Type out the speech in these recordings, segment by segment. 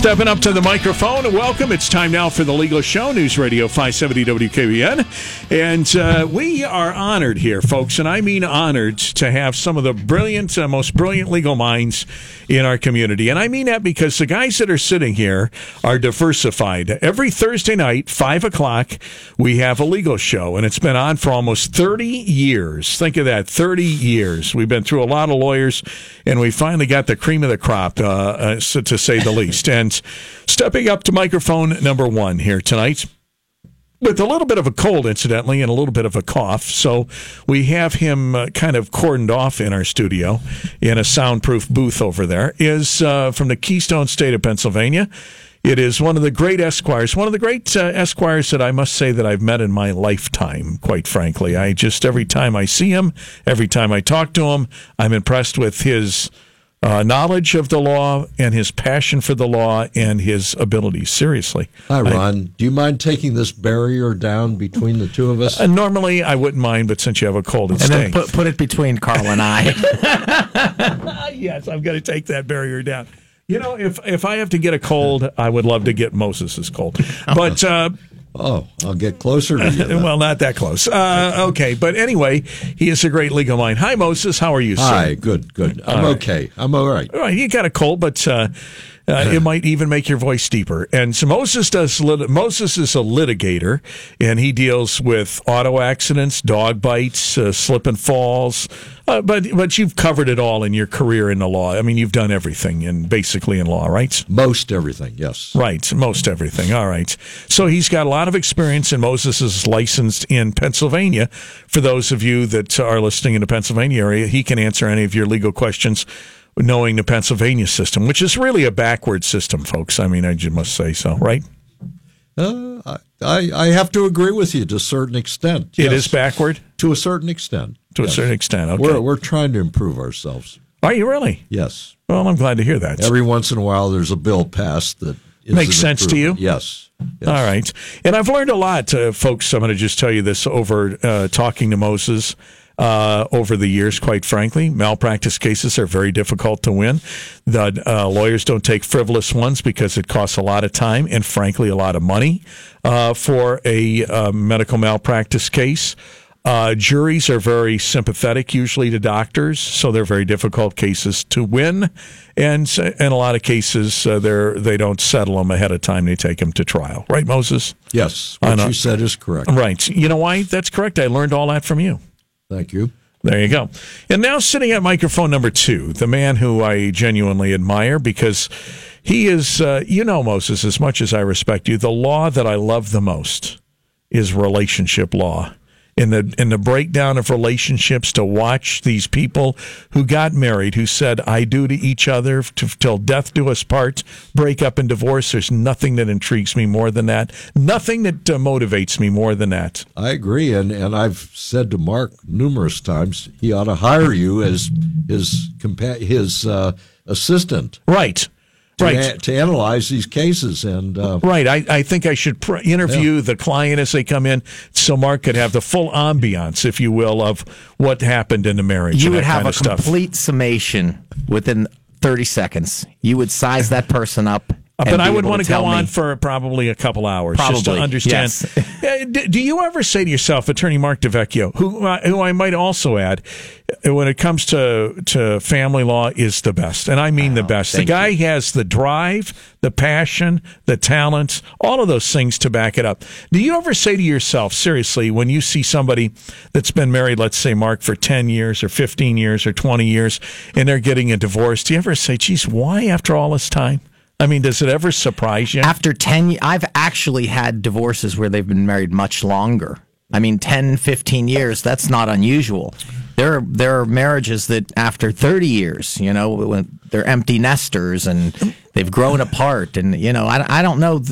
Stepping up to the microphone, and welcome. It's time now for the Legal Show, News Radio 570 WKBN. And uh, we are honored here, folks, and I mean honored to have some of the brilliant, uh, most brilliant legal minds in our community. And I mean that because the guys that are sitting here are diversified. Every Thursday night, 5 o'clock, we have a legal show, and it's been on for almost 30 years. Think of that 30 years. We've been through a lot of lawyers, and we finally got the cream of the crop, uh, uh, to say the least. And stepping up to microphone number one here tonight with a little bit of a cold, incidentally, and a little bit of a cough. So we have him uh, kind of cordoned off in our studio in a soundproof booth over there. Is uh, from the Keystone State of Pennsylvania. It is one of the great esquires, one of the great uh, esquires that I must say that I've met in my lifetime. Quite frankly, I just every time I see him, every time I talk to him, I'm impressed with his uh, knowledge of the law and his passion for the law and his abilities. Seriously. Hi, Ron. I, Do you mind taking this barrier down between the two of us? Uh, normally, I wouldn't mind, but since you have a cold, it's and staying. then put, put it between Carl and I. yes, I'm going to take that barrier down. You know, if if I have to get a cold, I would love to get Moses's cold. But uh, Oh, I'll get closer to you. well, not that close. Uh, okay, but anyway, he is a great legal mind. Hi, Moses. How are you? Sir? Hi. Good. Good. I'm All okay. Right. I'm all right. All right. You got a cold, but uh, uh, it might even make your voice deeper. And so Moses does. Lit- Moses is a litigator, and he deals with auto accidents, dog bites, uh, slip and falls. Uh, but but you've covered it all in your career in the law. I mean, you've done everything in basically in law, right? Most everything, yes. Right, most everything. All right. So he's got a lot of experience, and Moses is licensed in Pennsylvania. For those of you that are listening in the Pennsylvania area, he can answer any of your legal questions knowing the Pennsylvania system, which is really a backward system, folks. I mean, I just must say so, right? Uh, I, I have to agree with you to a certain extent. It is backward? To a certain extent. To yes. a certain extent, okay. We're, we're trying to improve ourselves. Are you really? Yes. Well, I'm glad to hear that. Every once in a while, there's a bill passed that makes sense to you. Yes. yes. All right. And I've learned a lot, uh, folks. I'm going to just tell you this over uh, talking to Moses uh, over the years, quite frankly. Malpractice cases are very difficult to win. The uh, lawyers don't take frivolous ones because it costs a lot of time and, frankly, a lot of money uh, for a uh, medical malpractice case. Uh, juries are very sympathetic usually to doctors, so they're very difficult cases to win. And in a lot of cases, uh, they're, they don't settle them ahead of time. They take them to trial. Right, Moses? Yes. What you said is correct. Right. You know why? That's correct. I learned all that from you. Thank you. There you go. And now sitting at microphone number two, the man who I genuinely admire because he is, uh, you know, Moses, as much as I respect you, the law that I love the most is relationship law in the in the breakdown of relationships to watch these people who got married who said I do to each other to, till death do us part break up and divorce. There's nothing that intrigues me more than that. Nothing that uh, motivates me more than that. I agree and and I've said to Mark numerous times he ought to hire you as his compa- his uh, assistant. Right to, right. a, to analyze these cases. And uh, right, I, I think I should pr- interview yeah. the client as they come in, so Mark could have the full ambiance, if you will, of what happened in the marriage. You would have a complete summation within 30 seconds. You would size that person up but I would want to, go on for probably a couple hours probably, just to understand. Yes. do you ever say to yourself, Attorney Mark DeVecchio, who uh, who I might also add, uh, when it comes to to family law, is the best, and I mean oh, the best. The guy you. has the drive, the passion, the talent, all of those things to back it up. Do you ever say to yourself, seriously, when you see somebody that's been married, let's say Mark, for ten years or fifteen years or twenty years, and they're getting a divorce, do you ever say, "Geez, why after all this time?" I mean, does it ever surprise you? After 10 I've actually had divorces where they've been married much longer. I mean, 10, 15 years, that's not unusual. There are, there are marriages that after 30 years, you know, they're empty nesters and they've grown apart. And, you know, I, I don't know.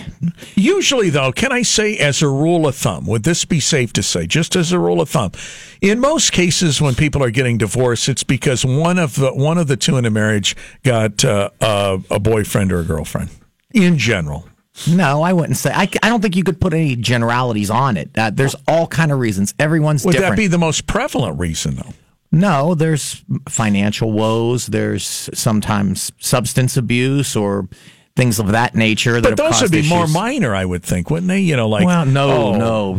Usually, though, can I say as a rule of thumb, would this be safe to say, just as a rule of thumb, in most cases when people are getting divorced, it's because one of the, one of the two in a marriage got uh, a, a boyfriend or a girlfriend in general. No, I wouldn't say. I, I don't think you could put any generalities on it. Uh, there's all kind of reasons. Everyone's Would different. that be the most prevalent reason, though? No, there's financial woes. There's sometimes substance abuse, or things of that nature. That But those would be more minor, I would think, wouldn't they? You know, like Well, no, oh, no.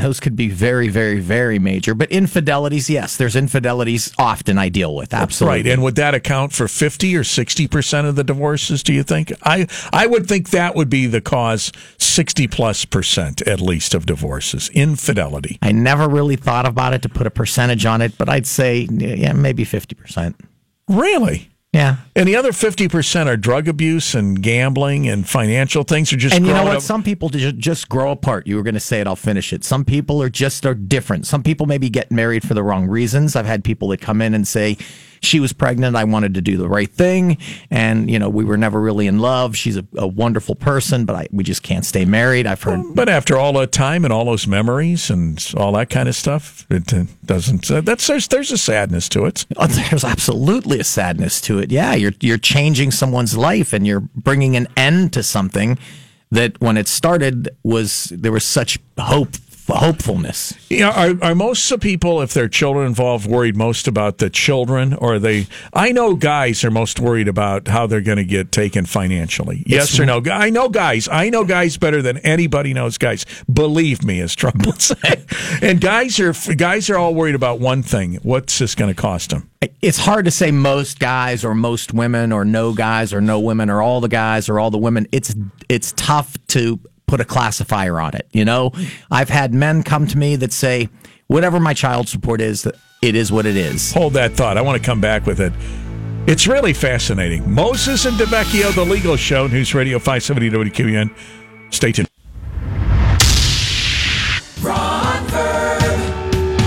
Those could be very, very, very major. But infidelities, yes, there's infidelities often I deal with. Absolutely. Right, and would that account for fifty or sixty percent of the divorces? Do you think? I I would think that would be the cause, sixty plus percent at least of divorces, infidelity. I never really thought about it to put a percentage on it, but I'd say, yeah, maybe 50%. Really? Yeah. And the other fifty percent are drug abuse and gambling and financial things, are just And you know what? up- Some people ju- just grow apart. You were going to say it. I'll finish it. Some people are just are different. Some people maybe get married for the wrong reasons. I've had people that come in and say, "She was pregnant. I wanted to do the right thing, and you know, we were never really in love. She's a, a wonderful person, but I, we just can't stay married." I've heard. But after all that time and all those memories and all that kind of stuff, it doesn't. Uh, that's there's, there's a sadness to it. Oh, There's absolutely a sadness to it. Yeah, you're you're changing someone's life and you're bringing an end to something that when it started was there was such hope hopefulness. Yeah, are are most of people, if their children involved, worried most about the children, or they? I know guys are most worried about how they're going to get taken financially. Yes or no? I know guys. I know guys better than anybody knows guys. Believe me, as Trump would say. and guys are guys are all worried about one thing: what's this going to cost them? It's hard to say most guys or most women or no guys or no women or all the guys or all the women. It's it's tough to put a classifier on it. You know, I've had men come to me that say, whatever my child support is, it is what it is. Hold that thought. I want to come back with it. It's really fascinating. Moses and DeVecchio, the legal show, News Radio 570 WKBN. Stay tuned.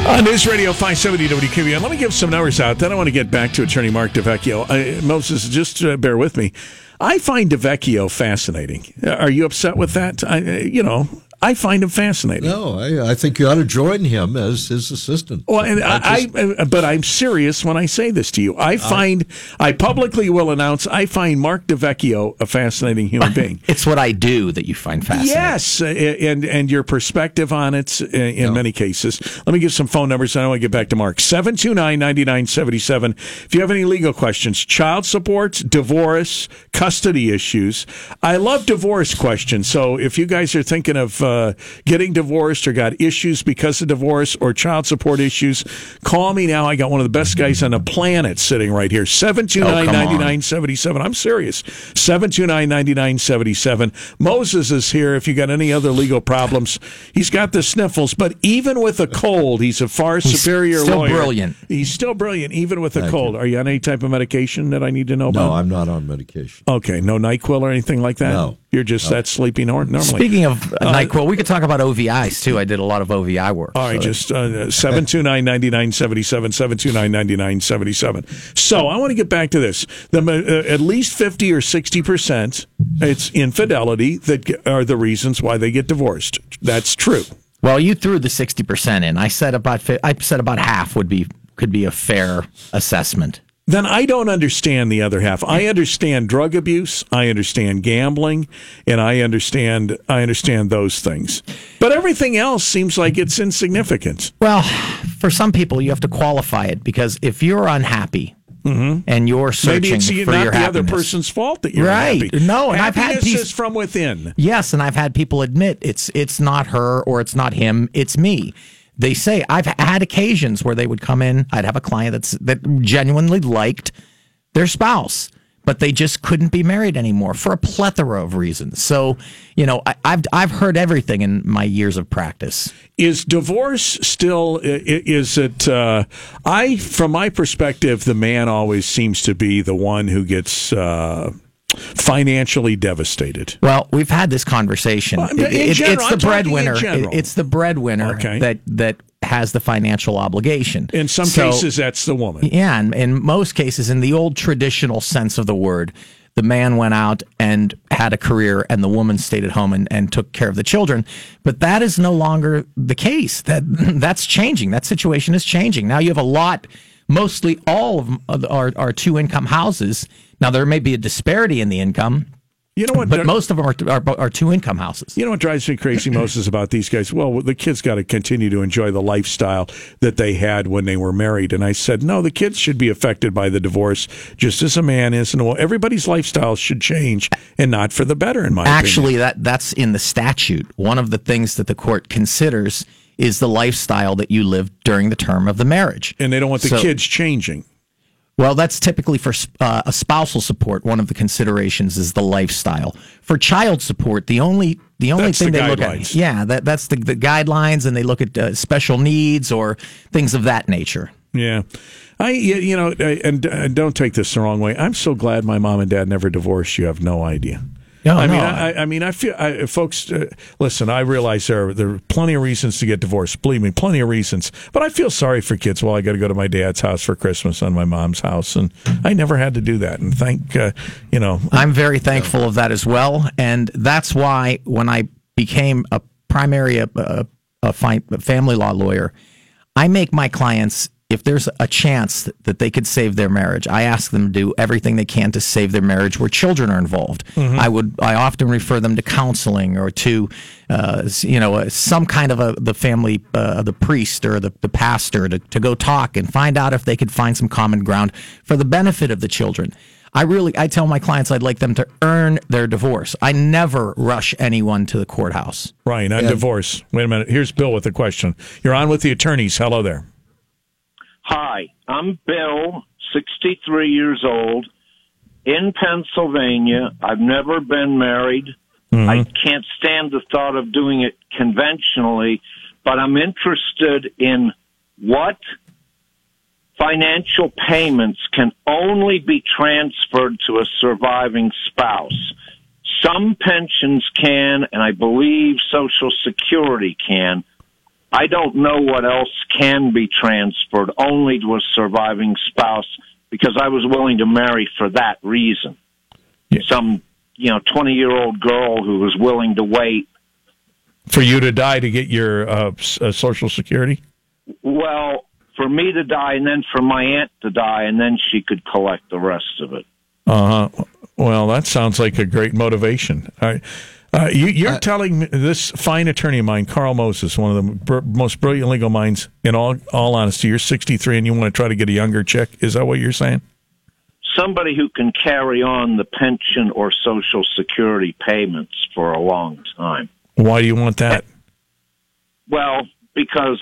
On News Radio 570 WKBN, let me give some numbers out. Then I want to get back to Attorney Mark DeVecchio. Uh, Moses, just uh, bear with me. I find DeVecchio fascinating. Are you upset with that? I, you know, I find him fascinating. No, I, I think you ought to join him as his assistant. Well, and I, just- I, but I'm serious when I say this to you. I find, I publicly will announce, I find Mark DeVecchio a fascinating human being. It's what I do that you find fascinating. Yes, and and your perspective on it uh, in many cases. Let me give some phone numbers. and I want to get back to Mark. 729-9977. If you have any legal questions, child support, divorce, custody issues. I love divorce questions. So if you guys are thinking of uh, Uh, getting divorced or got issues because of divorce or child support issues, call me now. I got one of the best guys on the planet sitting right here. 729-9977. I'm serious. 729-9977. Moses is here if you got any other legal problems. He's got the sniffles, but even with a cold, he's a far superior still lawyer. brilliant. He's still brilliant, even with a cold. Are you on any type of medication that I need to know about? No, I'm not on medication. Okay, no NyQuil or anything like that? No. You're just that sleepy nor- normally. Speaking of uh, NyQuil, we could talk about OVIs too. I did a lot of OVI work. All right, so- just uh, seven two nine ninety nine seventy seven seven two nine ninety nine seventy seven. So I want to get back to this. The uh, at least fifty or sixty percent, it's infidelity that are the reasons why they get divorced. That's true. Well, you threw the sixty percent in. I said about I said about half would be could be a fair assessment. Then I don't understand the other half. I understand drug abuse, I understand gambling, and I understand I understand those things. But everything else seems like it's insignificant. Well, for some people, you have to qualify it because if you're unhappy and you're Mm-hmm. Maybe searching it's for not your the other person's fault that you're Right. unhappy. No, and I've had Happiness peace- is from within. Yes, and I've had people admit it's it's not her or it's not him, it's me. They say I've had occasions where they would come in. I'd have a client that's that genuinely liked their spouse, but they just couldn't be married anymore for a plethora of reasons. So, you know, I, I've I've heard everything in my years of practice. Is divorce still? Is it? Uh, I, from my perspective, the man always seems to be the one who gets uh, financially devastated. Well, we've had this conversation. Well, It- it- general, it's I'm the breadwinner. It- It's the breadwinner that that has the financial obligation. In some So- cases, that's the woman. Yeah, and in most cases, in the old traditional sense of the word, the man went out and had a career, and the woman stayed at home and, and took care of the children. But that is no longer the case. That that's changing. That situation is changing. Now you have a lot, mostly all of our, our two income houses. Now there may be a disparity in the income. You know what? But most of them are, are, are two income houses. You know what drives me crazy, most is about these guys? Well, the kids got to continue to enjoy the lifestyle that they had when they were married. And I said, no, the kids should be affected by the divorce just as a man is. And well, everybody's lifestyle should change and not for the better, in my Actually, opinion. that that's in the statute. One of the things that the court considers is the lifestyle that you lived during the term of the marriage. And they don't want the So- kids changing. Well, that's typically for uh, a spousal support. One of the considerations is the lifestyle. For child support, the only the only That's thing the they look at, yeah, that that's the, the guidelines, and they look at uh, special needs or things of that nature. Yeah. I, you you know, I- and, and don't take this the wrong way. I'm so glad my mom and dad never divorced. You have no idea. No, I mean, no. I, I mean, I feel, I, folks. Uh, listen, I realize there are, there are plenty of reasons to get divorced. Believe me, plenty of reasons. But I feel sorry for kids. Well, I got to go to my dad's house for Christmas on my mom's house, and I never had to do that. And thank, uh, you know, I'm very thankful of that as well, and that's why when I became a primary a, a, a fi- a family law lawyer, I make my clients if there's a chance that they could save their marriage, I ask them to do everything they can to save their marriage where children are involved. I would I often refer them to counseling or to uh, you know uh, some kind of a the family uh, the priest or the, the pastor to, to go talk and find out if they could find some common ground for the benefit of the children. I really, I tell my clients I'd like them to earn their divorce. I never rush anyone to the courthouse. Ryan, on divorce. Wait a minute. Here's Bill with a question. You're on with the attorneys. Hello there. Hi, I'm Bill, 63 years old, in Pennsylvania. I've never been married. Mm-hmm. I can't stand the thought of doing it conventionally, but I'm interested in what financial payments can only be transferred to a surviving spouse. Some pensions can, and I believe Social Security can. I don't know what else can be transferred only to a surviving spouse because I was willing to marry for that reason. Yeah. Some, you know, 20 year old girl who was willing to wait. For you to die to get your uh, uh, Social Security? Well, for me to die and then for my aunt to die and then she could collect the rest of it. Uh huh. Well, that sounds like a great motivation. All right. Uh, you, you're telling me this fine attorney of mine, Carl Moses, one of the br- most brilliant legal minds. In all all honesty, you're 63 and you want to try to get a younger chick. Is that what you're saying? Somebody who can carry on the pension or social security payments for a long time. Why do you want that? Well, because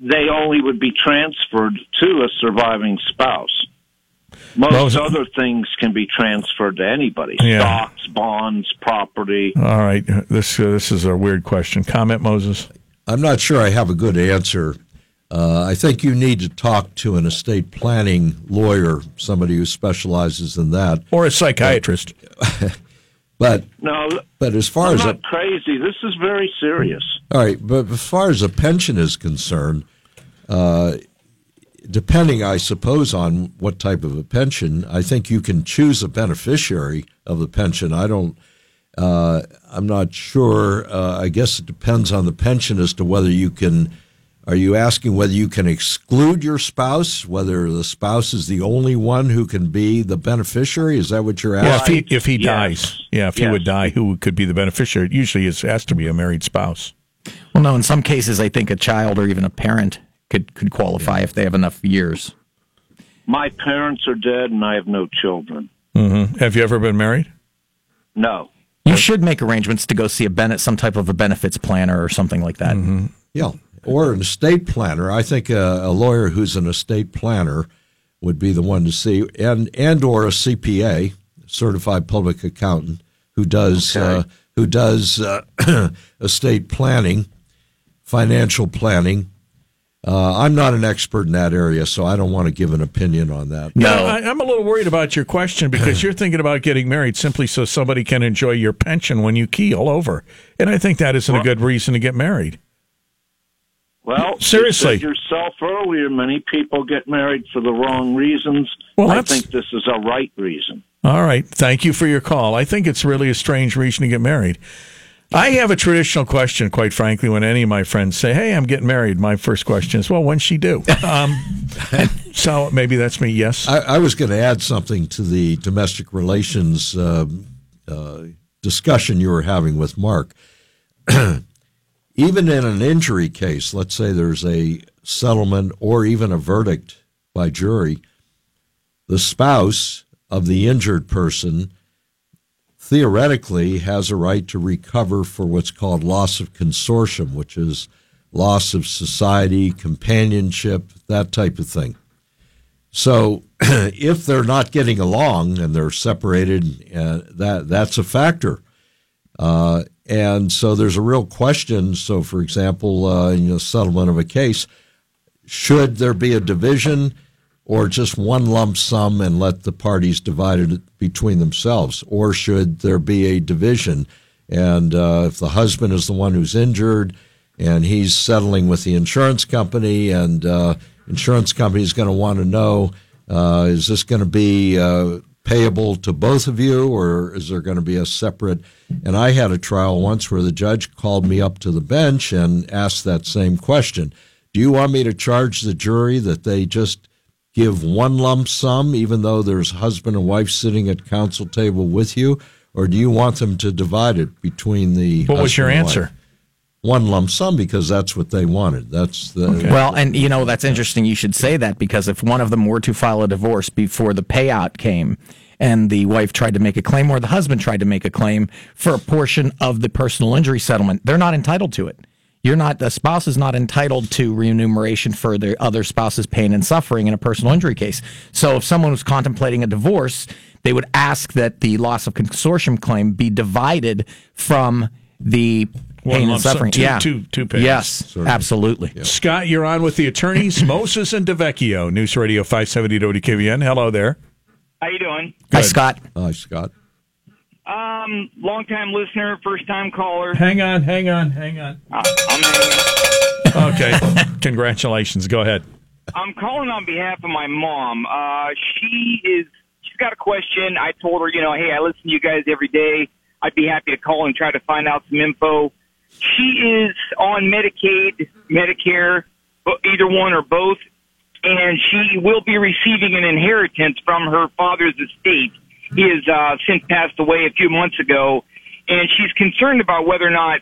they only would be transferred to a surviving spouse. Most Most- other things can be transferred to anybody: Yeah. stocks, bonds, property. All right. This uh, this is a weird question. Comment, Moses. I'm not sure I have a good answer. Uh, I think you need to talk to an estate planning lawyer, somebody who specializes in that. Or a psychiatrist. But No, but as far I'm as a, not crazy. This is very serious. all right, but as far as a pension is concerned, uh, depending, I suppose, on what type of a pension, I think you can choose a beneficiary of the pension. I don't. Uh, I'm not sure. Uh, I guess it depends on the pension as to whether you can. Are you asking whether you can exclude your spouse? Whether the spouse is the only one who can be the beneficiary? Is that what you're Yeah, if asking? he if he Yes. dies, yeah, if he would die, who could be the beneficiary? It usually it has to be a married spouse. Well, no, in some cases, I think a child or even a parent could, could qualify if they have enough years. My parents are dead, and I have no children. hmm Have you ever been married? No. You should make arrangements to go see a Bennett, some type of a benefits planner or something like that. Yeah, or an estate planner. I think a, a lawyer who's an estate planner would be the one to see, and and or a CPA, certified public accountant, who does uh, who does uh, estate planning, financial planning. Uh, I'm not an expert in that area, so I don't want to give an opinion on that. No. I, I'm a little worried about your question because you're thinking about getting married simply so somebody can enjoy your pension when you keel over, and I think that isn't a good reason to get married. Well, Seriously. you yourself earlier, many people get married for the wrong reasons. Well, I think this is a right reason. All right. Thank you for your call. I think it's really a strange reason to get married. I have a traditional question, quite frankly, when any of my friends say, Hey, I'm getting married. My first question is, Well, when's she due? Um, so maybe that's me. Yes. I, I was going to add something to the domestic relations um, uh, discussion you were having with Mark. even in an injury case, let's say there's a settlement or even a verdict by jury, the spouse of the injured person theoretically has a right to recover for what's called loss of consortium, which is loss of society, companionship, that type of thing. So if they're not getting along and they're separated, uh, that that's a factor. Uh, and so there's a real question. So, for example, uh, in the settlement of a case, should there be a division or just one lump sum and let the parties divide it between themselves? Or should there be a division? And uh, if the husband is the one who's injured and he's settling with the insurance company, and uh, insurance company is going to want to know uh, is this going to be uh, payable to both of you, or is there going to be a separate? And I had a trial once where the judge called me up to the bench and asked that same question. Do you want me to charge the jury that they just give one lump sum, even though there's husband and wife sitting at council table with you, or do you want them to divide it between the? What was your answer? One lump sum because that's what they wanted. That's the okay. well, and you know that's interesting. You should say that because if one of them were to file a divorce before the payout came, and the wife tried to make a claim or the husband tried to make a claim for a portion of the personal injury settlement, they're not entitled to it. You're not the spouse is not entitled to remuneration for the other spouse's pain and suffering in a personal injury case. So if someone was contemplating a divorce, they would ask that the loss of consortium claim be divided from the pain and suffering. Two, yeah, two, two payments. Yes, Certainly. absolutely. Yep. Scott, you're on with the attorneys Moses and DeVecchio, News Radio 570 WKBN. Hello there. How you doing? Good. Hi, Scott. Hi, Scott. Um, long time listener, first time caller. Hang on, hang on, hang on. Uh, I'm hanging. okay. Congratulations. Go ahead. I'm calling on behalf of my mom. Uh, she is. She's got a question. I told her, you know, hey, I listen to you guys every day. I'd be happy to call and try to find out some info. She is on Medicaid, Medicare, either one or both and she will be receiving an inheritance from her father's estate. He has uh, since passed away a few months ago, and she's concerned about whether or not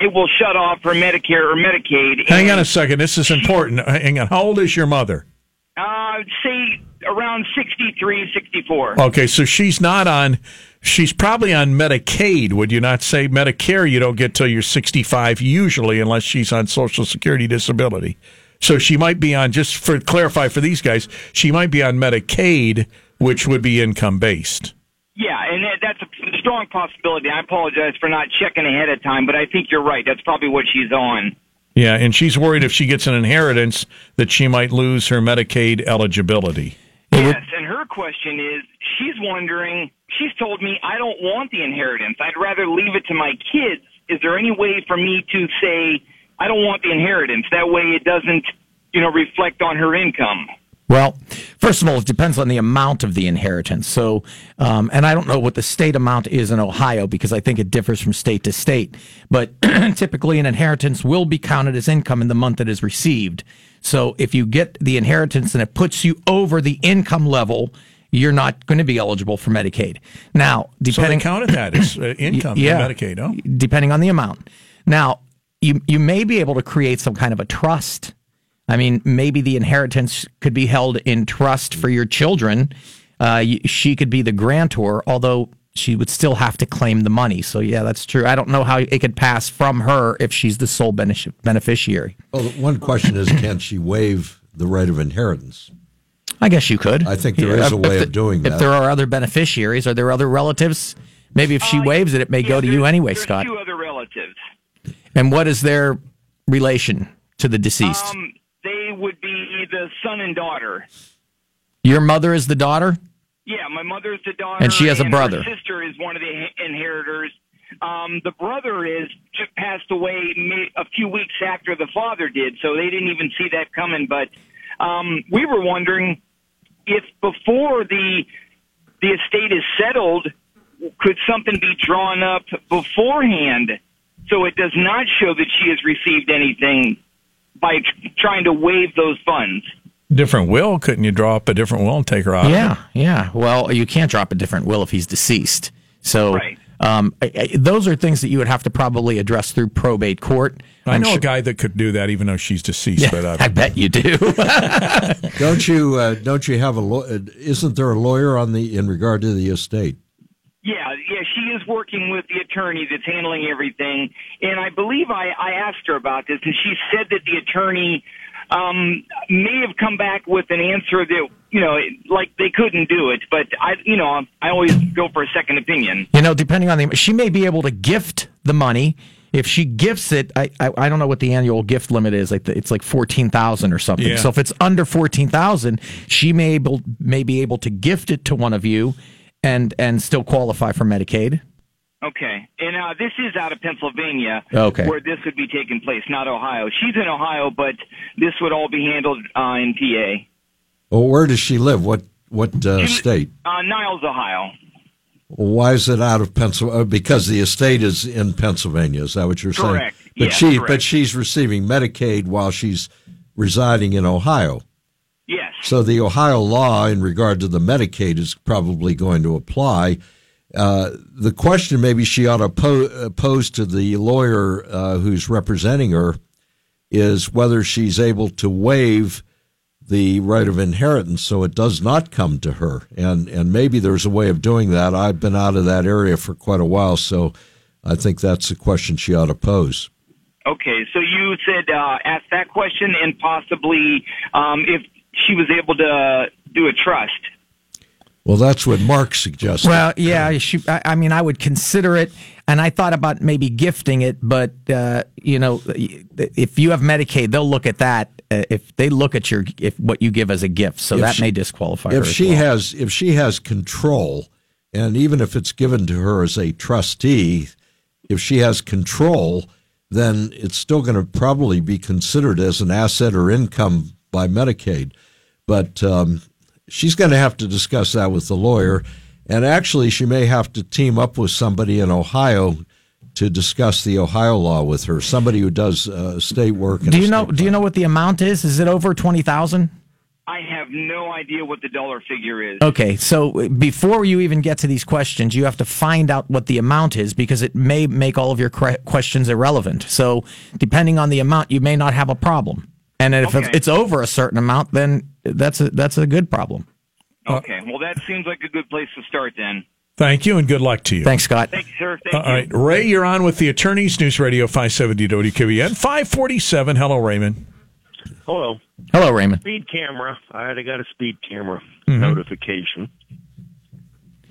it will shut off her Medicare or Medicaid. Hang on a second. This is important. Hang on. How old is your mother? Uh, say around 63, 64. Okay, so she's not on. She's probably on Medicaid. Would you not say Medicare? You don't get till you're 65 usually, unless she's on Social Security disability. So she might be on, just for clarify for these guys, she might be on Medicaid, which would be income based. Yeah, and that's a strong possibility. I apologize for not checking ahead of time, but I think you're right. That's probably what she's on. Yeah, and she's worried if she gets an inheritance that she might lose her Medicaid eligibility. Yes, and her question is she's wondering, she's told me, I don't want the inheritance. I'd rather leave it to my kids. Is there any way for me to say, I don't want the inheritance. That way it doesn't, you know, reflect on her income. Well, first of all, it depends on the amount of the inheritance. So, um, and I don't know what the state amount is in Ohio because I think it differs from state to state. But typically, an inheritance will be counted as income in the month it is received. So, if you get the inheritance and it puts you over the income level, you're not going to be eligible for Medicaid. Now, depending, so they counted that as uh, income yeah, Medicaid, oh? depending on the amount. Now, you you may be able to create some kind of a trust. I mean, maybe the inheritance could be held in trust for your children. Uh, she could be the grantor, although she would still have to claim the money. So yeah, that's true. I don't know how it could pass from her if she's the sole beneficiary. Well, one question is, can she waive the right of inheritance? I guess you could. I think there is a way the, of doing that. If there are other beneficiaries, are there other relatives? Maybe if she uh, waives it, it may yeah, go to you anyway, Scott. Two other relatives. And what is their relation to the deceased? Um, they would be the son and daughter. Your mother is the daughter? Yeah, my mother is the daughter. And she has a brother. Her sister is one of the inheritors. Um, the brother is just passed away a few weeks after the father did, so they didn't even see that coming. But um, we were wondering if before the the estate is settled, could something be drawn up beforehand so it does not show that she has received anything by trying to waive those funds. Different will? Couldn't you draw up a different will and take her out? Yeah, yeah. Well, you can't drop a different will if he's deceased. So, right. Um, I, I, those are things that you would have to probably address through probate court. I I'm know sure- a guy that could do that, even though she's deceased. but uh, I bet you do. Don't you? Uh, don't you have a? Law- uh, isn't there a lawyer on the in regard to the estate? Yeah, yeah, she is working with the attorney that's handling everything, and I believe I, I asked her about this, and she said that the attorney um, may have come back with an answer that you know, like they couldn't do it, but I, you know, I always go for a second opinion. you know, depending on the, she may be able to gift the money. If she gifts it, I, I, I don't know what the annual gift limit is. Like it's like fourteen thousand or something. Yeah. So if it's under fourteen thousand, she may able may be able to gift it to one of you, and and still qualify for Medicaid. Okay, and uh, this is out of Pennsylvania, Okay. where this would be taking place, not Ohio. She's in Ohio, but this would all be handled uh, in PA. Well, where does she live? What what uh, state? Uh, Niles, Ohio. Why is it out of Pennsylvania? Because the estate is in Pennsylvania. Is that what you're saying? Correct. But Yes, she, correct. but she's receiving Medicaid while she's residing in Ohio. So the Ohio law in regard to the Medicaid is probably going to apply. Uh, the question maybe she ought to po- uh, pose to the lawyer uh, who's representing her is whether she's able to waive the right of inheritance so it does not come to her. And, and maybe there's a way of doing that. I've been out of that area for quite a while, so I think that's a question she ought to pose. Okay, so you said uh, ask that question and possibly um, if she was able to do a trust. Well, that's what Mark suggested. Well, yeah, she, I, I mean, I would consider it, and I thought about maybe gifting it, but uh, you know, if you have Medicaid, they'll look at that. Uh, if they look at your if what you give as a gift, so If that she- may disqualify her. if as she well. has if she has control and even if it's given to her as a trustee if she has control then it's still going to probably be considered as an asset or income by medicaid but um, she's going to have to discuss that with the lawyer and actually she may have to team up with somebody in ohio to discuss the ohio law with her somebody who does uh, state work do you know? Do you know what the amount is? Is it over twenty thousand? I have no idea what the dollar figure is. Okay, so before you even get to these questions, you have to find out what the amount is because it may make all of your questions irrelevant. So, depending on the amount, you may not have a problem. And if Okay. it's over a certain amount, then that's a that's a good problem. Okay, well that seems like a good place to start then. thank you and good luck to you. Thanks, Scott. Thank you, sir. Thank All you. right, Ray, you're on with the attorneys, News Radio 570 WKBN 547. Hello, Raymond. Hello. Hello, Raymond. Speed camera. I already got a speed camera Mm-hmm. notification.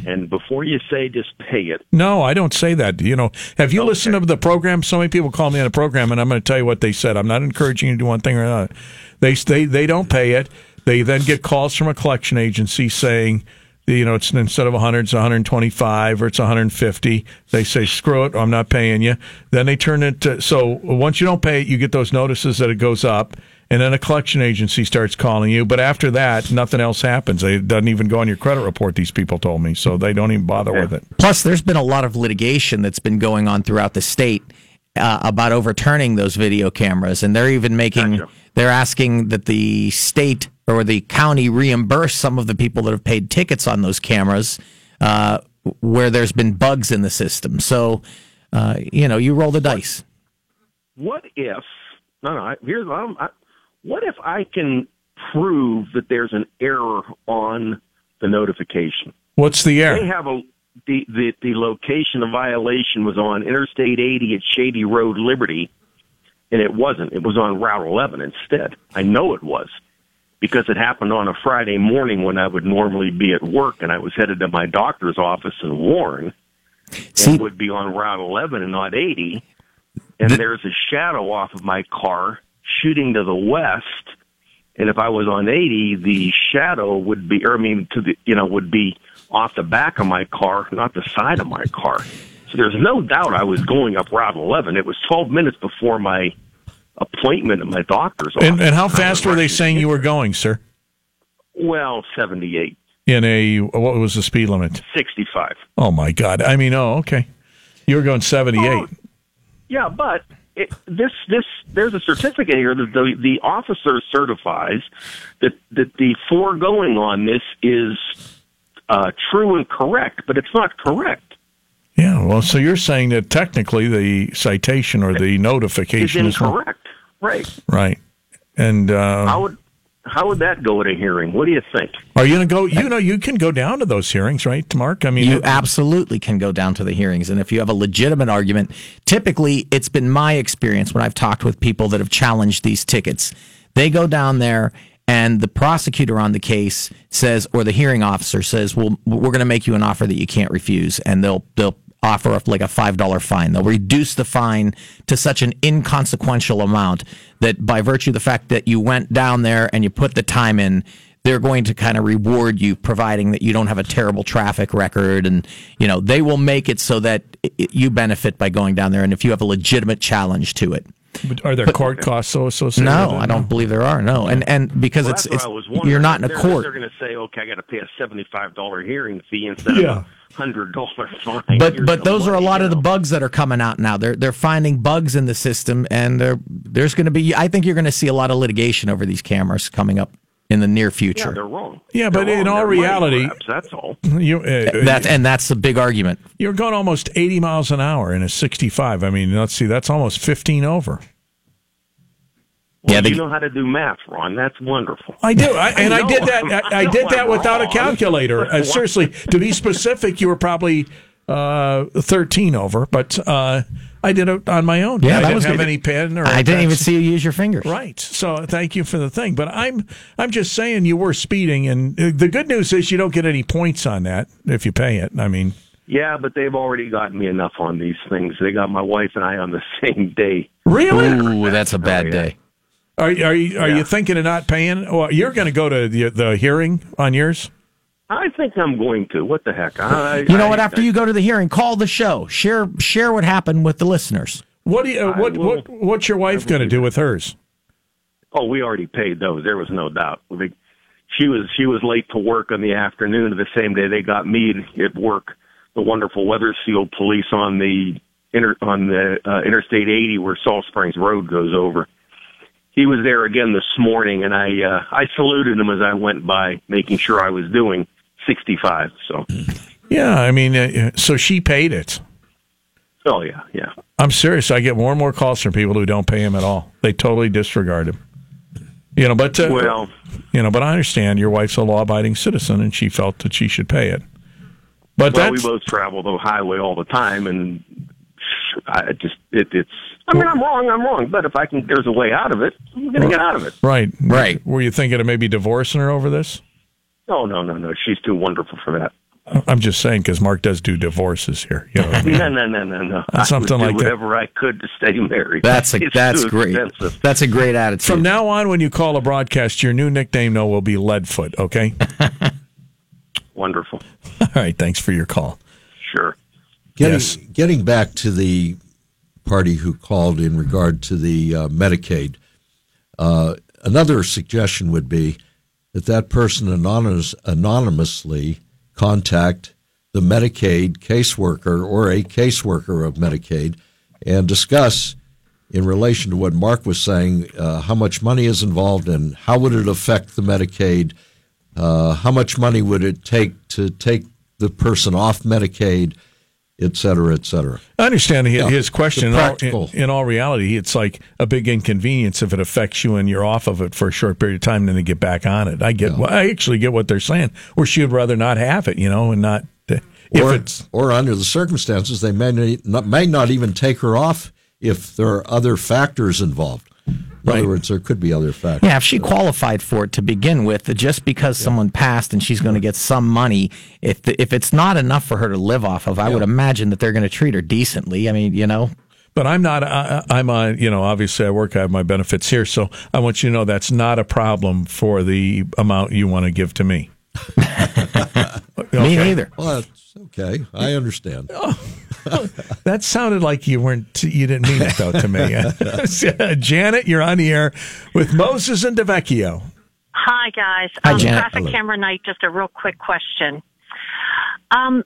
And before you say just pay it, No, I don't say that. You know, have you listened to the program? So many people call me on the program, and I'm going to tell you what they said. I'm not encouraging you to do one thing or another. They they they don't pay it. They then get calls from a collection agency saying, you know, it's instead of 100, it's 125 or it's 150. They say, screw it, I'm not paying you. Then they turn it. To, so once you don't pay it, you get those notices that it goes up. And then a collection agency starts calling you, but after that, nothing else happens. It doesn't even go on your credit report. These people told me, so they don't even bother with it. Plus, there's been a lot of litigation that's been going on throughout the state uh, about overturning those video cameras, and they're even making Gotcha. they're asking that the state or the county reimburse some of the people that have paid tickets on those cameras uh, where there's been bugs in the system. So, uh, you know, you roll the dice. what if? No, no. I, here's I'm, I, what if I can prove that there's an error on the notification? What's the error? They have a the the the location of violation was on Interstate 80 at Shady Road, Liberty, and it wasn't. It was on Route 11 instead. I know it was because it happened on a Friday morning when I would normally be at work, and I was headed to my doctor's office in Warren. See- it would be on Route 11 and not 80. And there's a shadow off of my car shooting to the west. And if I was on 80, the shadow would be, or I mean, to the, you know, would be off the back of my car, not the side of my car. So there's no doubt I was going up Route 11. It was 12 minutes before my appointment at my doctor's office. And, and how fast were they saying you were going, sir? Well, 78, In a what was the speed limit? 65. Oh my God! I mean, oh okay, you were going seventy-eight. Oh, Yeah, but it, this this there's a certificate here that the the officer certifies that that the foregoing on this is uh, true and correct, but it's not correct. Yeah, well, so you're saying that technically the citation or the notification is incorrect. Right. right. And uh, How would how would that go at a hearing? What do you think? are you going to go? You know, you can go down to those hearings, right, Mark? I mean, You absolutely can go down to the hearings. And if you have a legitimate argument, typically it's been my experience when I've talked with people that have challenged these tickets. They go down there and the prosecutor on the case says, or the hearing officer says, well, we're going to make you an offer that you can't refuse. And they'll, they'll, offer like a $5 fine. They'll reduce the fine to such an inconsequential amount that by virtue of the fact that you went down there and you put the time in, they're going to kind of reward you providing that you don't have a terrible traffic record and you know they will make it so that i you benefit by going down there and if you have a legitimate challenge to it are there court costs so associated? no i don't believe there are no and and because Well, it's, it's I was you're not in a they're, court They're going to say, okay, I got to pay a seventy-five dollar hearing fee instead Yeah. of a hundred dollar fine. but Here's but the those are a lot you of the bugs that are coming out now. They're they're finding bugs in the system, and there there's going to be. I think you're going to see a lot of litigation over these cameras coming up in the near Yeah, future. they're wrong. Yeah, but They're in wrong. all They're reality- grabs, that's all. You, uh, that's and that's the big argument. you're going almost 80 miles an hour in a 65. I mean, let's see, that's almost 15 over. Well, Yeah, they- you know how to do math, Ron. That's wonderful. I do, I, and I, know. did that. I, I I did that I'm without a calculator. Uh, seriously, to be specific, you were probably uh, 13 over, but uh, I did it on my own. Yeah, I that didn't was have good. any pen or I didn't even see you use your fingers. Right. So thank you for the thing, but I'm I'm just saying you were speeding, and uh, the good news is you don't get any points on that if you pay it. I mean, Yeah, but they've already gotten me enough on these things. They got my wife and I on the same day. really? Ooh, that's a bad yeah. day. Are are you are Yeah. you thinking of not paying? Well, you're going to go to the the hearing on yours. I think I'm going to. What the heck? I, You know I- what? After you go to the hearing, call the show. Share share what happened with the listeners. What do you, uh, what will- what what's your wife going to do with hers? Oh, we already paid those. There was no doubt. She was she was late to work on the afternoon of the same day they got me at work. The wonderful Weathersfield police on the inter, on the uh, Interstate 80 where Salt Springs Road goes over. He was there again this morning, and I uh, I saluted him as I went by, making sure I was doing 65. So, Yeah, I mean, uh, so she paid it. oh yeah, yeah. I'm serious. I get more and more calls from people who don't pay him at all. They totally disregard him. You know, but uh, Well, you know, but I understand your wife's a law-abiding citizen, and she felt that she should pay it. But well, we both travel the highway all the time, and I just it, it's. I mean, I'm wrong. I'm wrong. But if I can, there's a way out of it. I'm going to get out of it. right. Right. Were you thinking of maybe divorcing her over this? No, no, no, no. She's too wonderful for that. I'm just saying because Mark does do divorces here. You know I mean? No, no, no, no, no. Something I like would do that. whatever I could to stay married. That's a It's that's too great. Expensive. That's a great attitude. From now on, when you call a broadcast, your new nickname no will be Leadfoot. Okay. Wonderful. All right. Thanks for your call. Sure. Getting, Yes. getting back to the party who called in regard to the uh, Medicaid, uh, another suggestion would be that that person anonymous, anonymously contact the Medicaid caseworker or a caseworker of Medicaid and discuss in relation to what Mark was saying, uh, how much money is involved and how would it affect the Medicaid? Uh, how much money would it take to take the person off Medicaid, et cetera, et cetera? I understand Yeah, his question. In practical. in, in all reality, it's like a big inconvenience if it affects you and you're off of it for a short period of time, and then they get back on it. I get. well, I actually get what they're saying. Or she would rather not have it, you know, and not. uh, If or, it's or under the circumstances, they may not, may not even take her off if there are other factors involved. In Right. other words, there could be other factors. Yeah, if she qualified for it to begin with, just because someone passed and she's going to get some money, if the, if it's not enough for her to live off of, I would imagine that they're going to treat her decently. I mean, you know, But I'm not. I, I'm on. You know, obviously, I work. I have my benefits here, so I want you to know that's not a problem for the amount you want to give to me. me neither. Well, that's okay. I understand. Oh. That sounded like you weren't. You didn't mean it though to me. Janet, you're on the air with Moses and DeVecchio. Hi, guys. Hi, um, Janet. Traffic Hello. camera night. Just a real quick question. Um,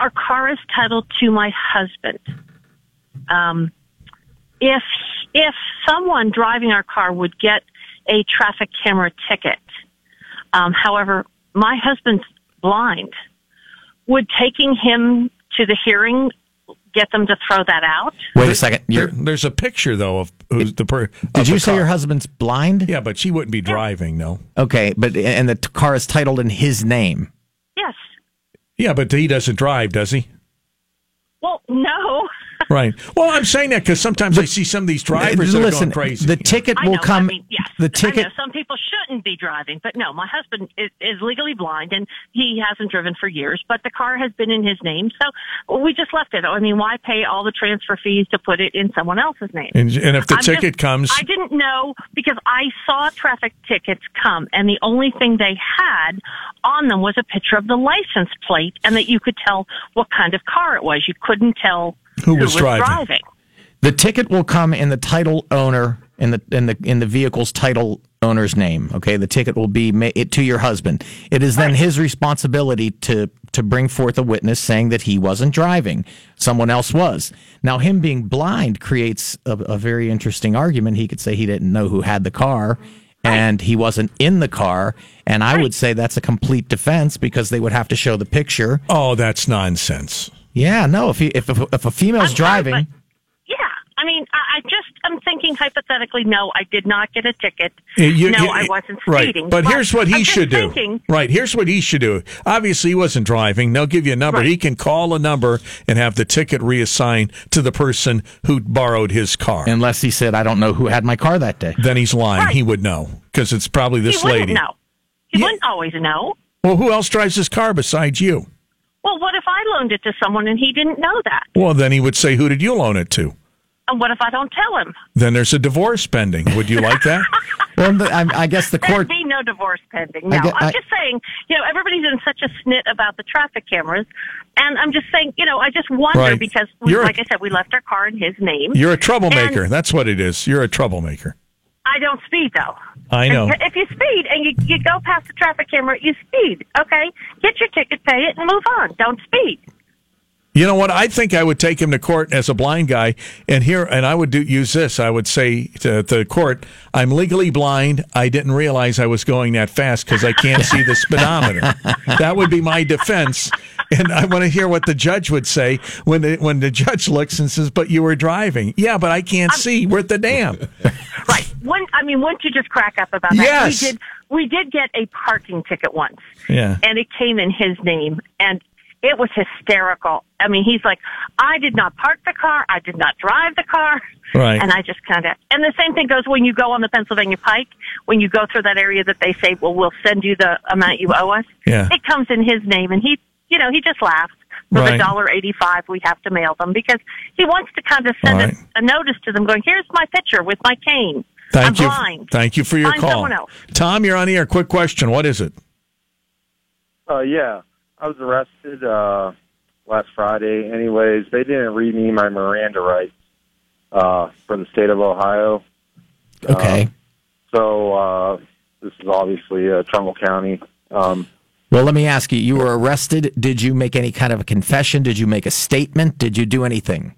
our car is titled to my husband. Um, if if someone driving our car would get a traffic camera ticket, um, however, my husband's blind, would taking him to the hearing get them to throw that out. Wait a second. There, there's a picture though of who's the per. did of you the say car. your husband's blind? Yeah, but she wouldn't be driving. No. Okay, but and the t- car is titled in his name. Yes. Yeah, but he doesn't drive, does he? Well, no. Right. Well, I'm saying that because sometimes I see some of these uh, drivers that Listen, are going crazy. the ticket I will know. come. I mean, yes. The I ticket. know some people shouldn't be driving, but no, my husband is, is legally blind and he hasn't driven for years, but the car has been in his name. So we just left it. I mean, why pay all the transfer fees to put it in someone else's name? and, and if the I'm ticket just- comes, I didn't know because I saw traffic tickets come, and the only thing they had on them was a picture of the license plate, and that you could tell what kind of car it was. You couldn't tell Who was driving. The ticket will come in the title owner in the in the in the vehicle's title owner's name. Okay, the ticket will be ma- it to your husband. It is then his responsibility to to bring forth a witness saying that he wasn't driving, someone else was. Now, him being blind creates a, a very interesting argument. He could say he didn't know who had the car. And he wasn't in the car, and I would say that's a complete defense because they would have to show the picture. oh, that's nonsense. Yeah, no. If he, if if, if a female's I'm sorry, driving, Yeah, I mean, I, I just I'm thinking hypothetically. No, I did not get a ticket. You- you- no, you- I wasn't speeding. right. speeding. But here's what he I'm should do. thinking, Right. Here's what he should do. Obviously, he wasn't driving. They'll give you a number. Right. He can call a number and have the ticket reassigned to the person who borrowed his car. unless he said, "I don't know who had my car that day." then he's lying. Right. He would know because it's probably this wouldn't lady. No, He Yeah. wouldn't always know. Well, who else drives his car besides you? Well, what if I loaned it to someone and he didn't know that? Well, then he would say, "Who did you loan it to?" And what if I don't tell him? Then there's a divorce pending. Would you like that? Well, the, I, I guess the court. There'd be no divorce pending. No, I get- I'm I- just saying. You know, everybody's in such a snit about the traffic cameras, and I'm just saying. You know, I just wonder Right. because, we, like I said, we left our car in his name. You're a troublemaker. And- That's what it is. You're a troublemaker. I don't speed though. I know. If, if you speed and you, you go past the traffic camera, you speed. Okay, get your ticket, pay it, and move on. Don't speed. You know what? I think I would take him to court as a blind guy, and here, and I would do, use this. I would say to the court, "I'm legally blind. I didn't realize I was going that fast because I can't see the speedometer." that would be my defense, and I want to hear what the judge would say when the, when the judge looks and says, "But you were driving." Yeah, but I can't see. We're at the dam. I mean, wouldn't you just crack up about that? Yes. We did. We did get a parking ticket once. Yeah. And it came in his name, and it was hysterical. I mean, he's like, "I did not park the car. I did not drive the car." Right. And I just kind of, and the same thing goes when you go on the Pennsylvania Pike, when you go through that area that they say, well, we'll send you the amount you owe us. Yeah. It comes in his name and he, you know, he just laughs. For Right. the dollar eighty-five, we have to mail them because he wants to kind of send right. a, a notice to them, going, "Here's my picture with my cane. Thank I'm you. blind. Thank you for your Find call, someone else." Tom. You're on the air. Quick question. What is it? Uh, yeah, I was arrested uh, last Friday. Anyways, they didn't read me my Miranda rights uh, for the state of Ohio. Okay. So uh, this is obviously uh, Trumbull County. Um, Well, let me ask you: You were arrested. Did you make any kind of a confession? Did you make a statement? Did you do anything?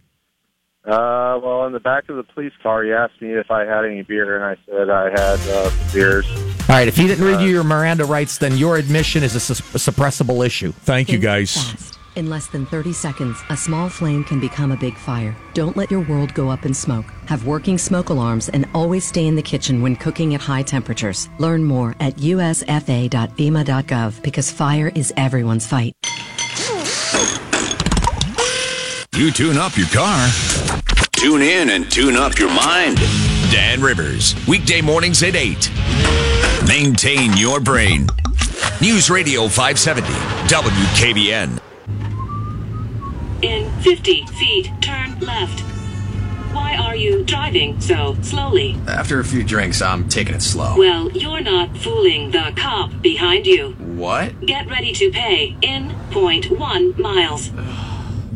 Uh, well, in the back of the police car, he asked me if I had any beer, and I said I had uh, beers. All right. If he didn't read you your Miranda rights, then your admission is a, sus- a suppressible issue. Thank you, Think guys. fast. In less than 30 seconds, a small flame can become a big fire. Don't let your world go up in smoke. Have working smoke alarms and always stay in the kitchen when cooking at high temperatures. Learn more at usfa.fema.gov because fire is everyone's fight. You tune up your car. Tune in and tune up your mind. Dan Rivers, weekday mornings at 8. Maintain your brain. News Radio 570, WKBN. In 50 feet, turn left. Why are you driving so slowly? After a few drinks, I'm taking it slow. Well, you're not fooling the cop behind you. What? Get ready to pay in 0.1 miles.